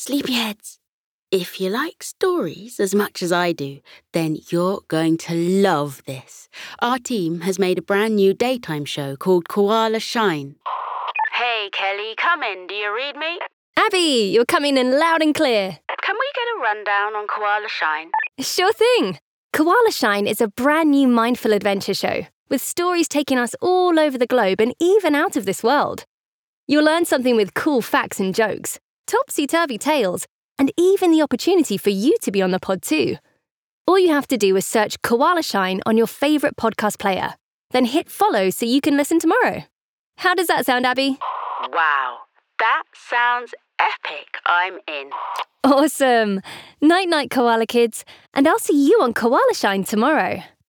Sleepyheads, if you like stories as much as I do, then you're going to love this. Our team has made a brand new daytime show called Koala Shine. Hey, Kelly, come in. Do you read me? Abby, you're coming in loud and clear. Can we get a rundown on Koala Shine? Sure thing. Koala Shine is a brand new mindful adventure show with stories taking us all over the globe and even out of this world. You'll learn something with cool facts and jokes, topsy turvy tales, and even the opportunity for you to be on the pod too. All you have to do is search Koala Shine on your favourite podcast player, then hit follow so you can listen tomorrow. How does that sound, Abby? Wow, that sounds epic. I'm in. Awesome. Night night, Koala Kids, and I'll see you on Koala Shine tomorrow.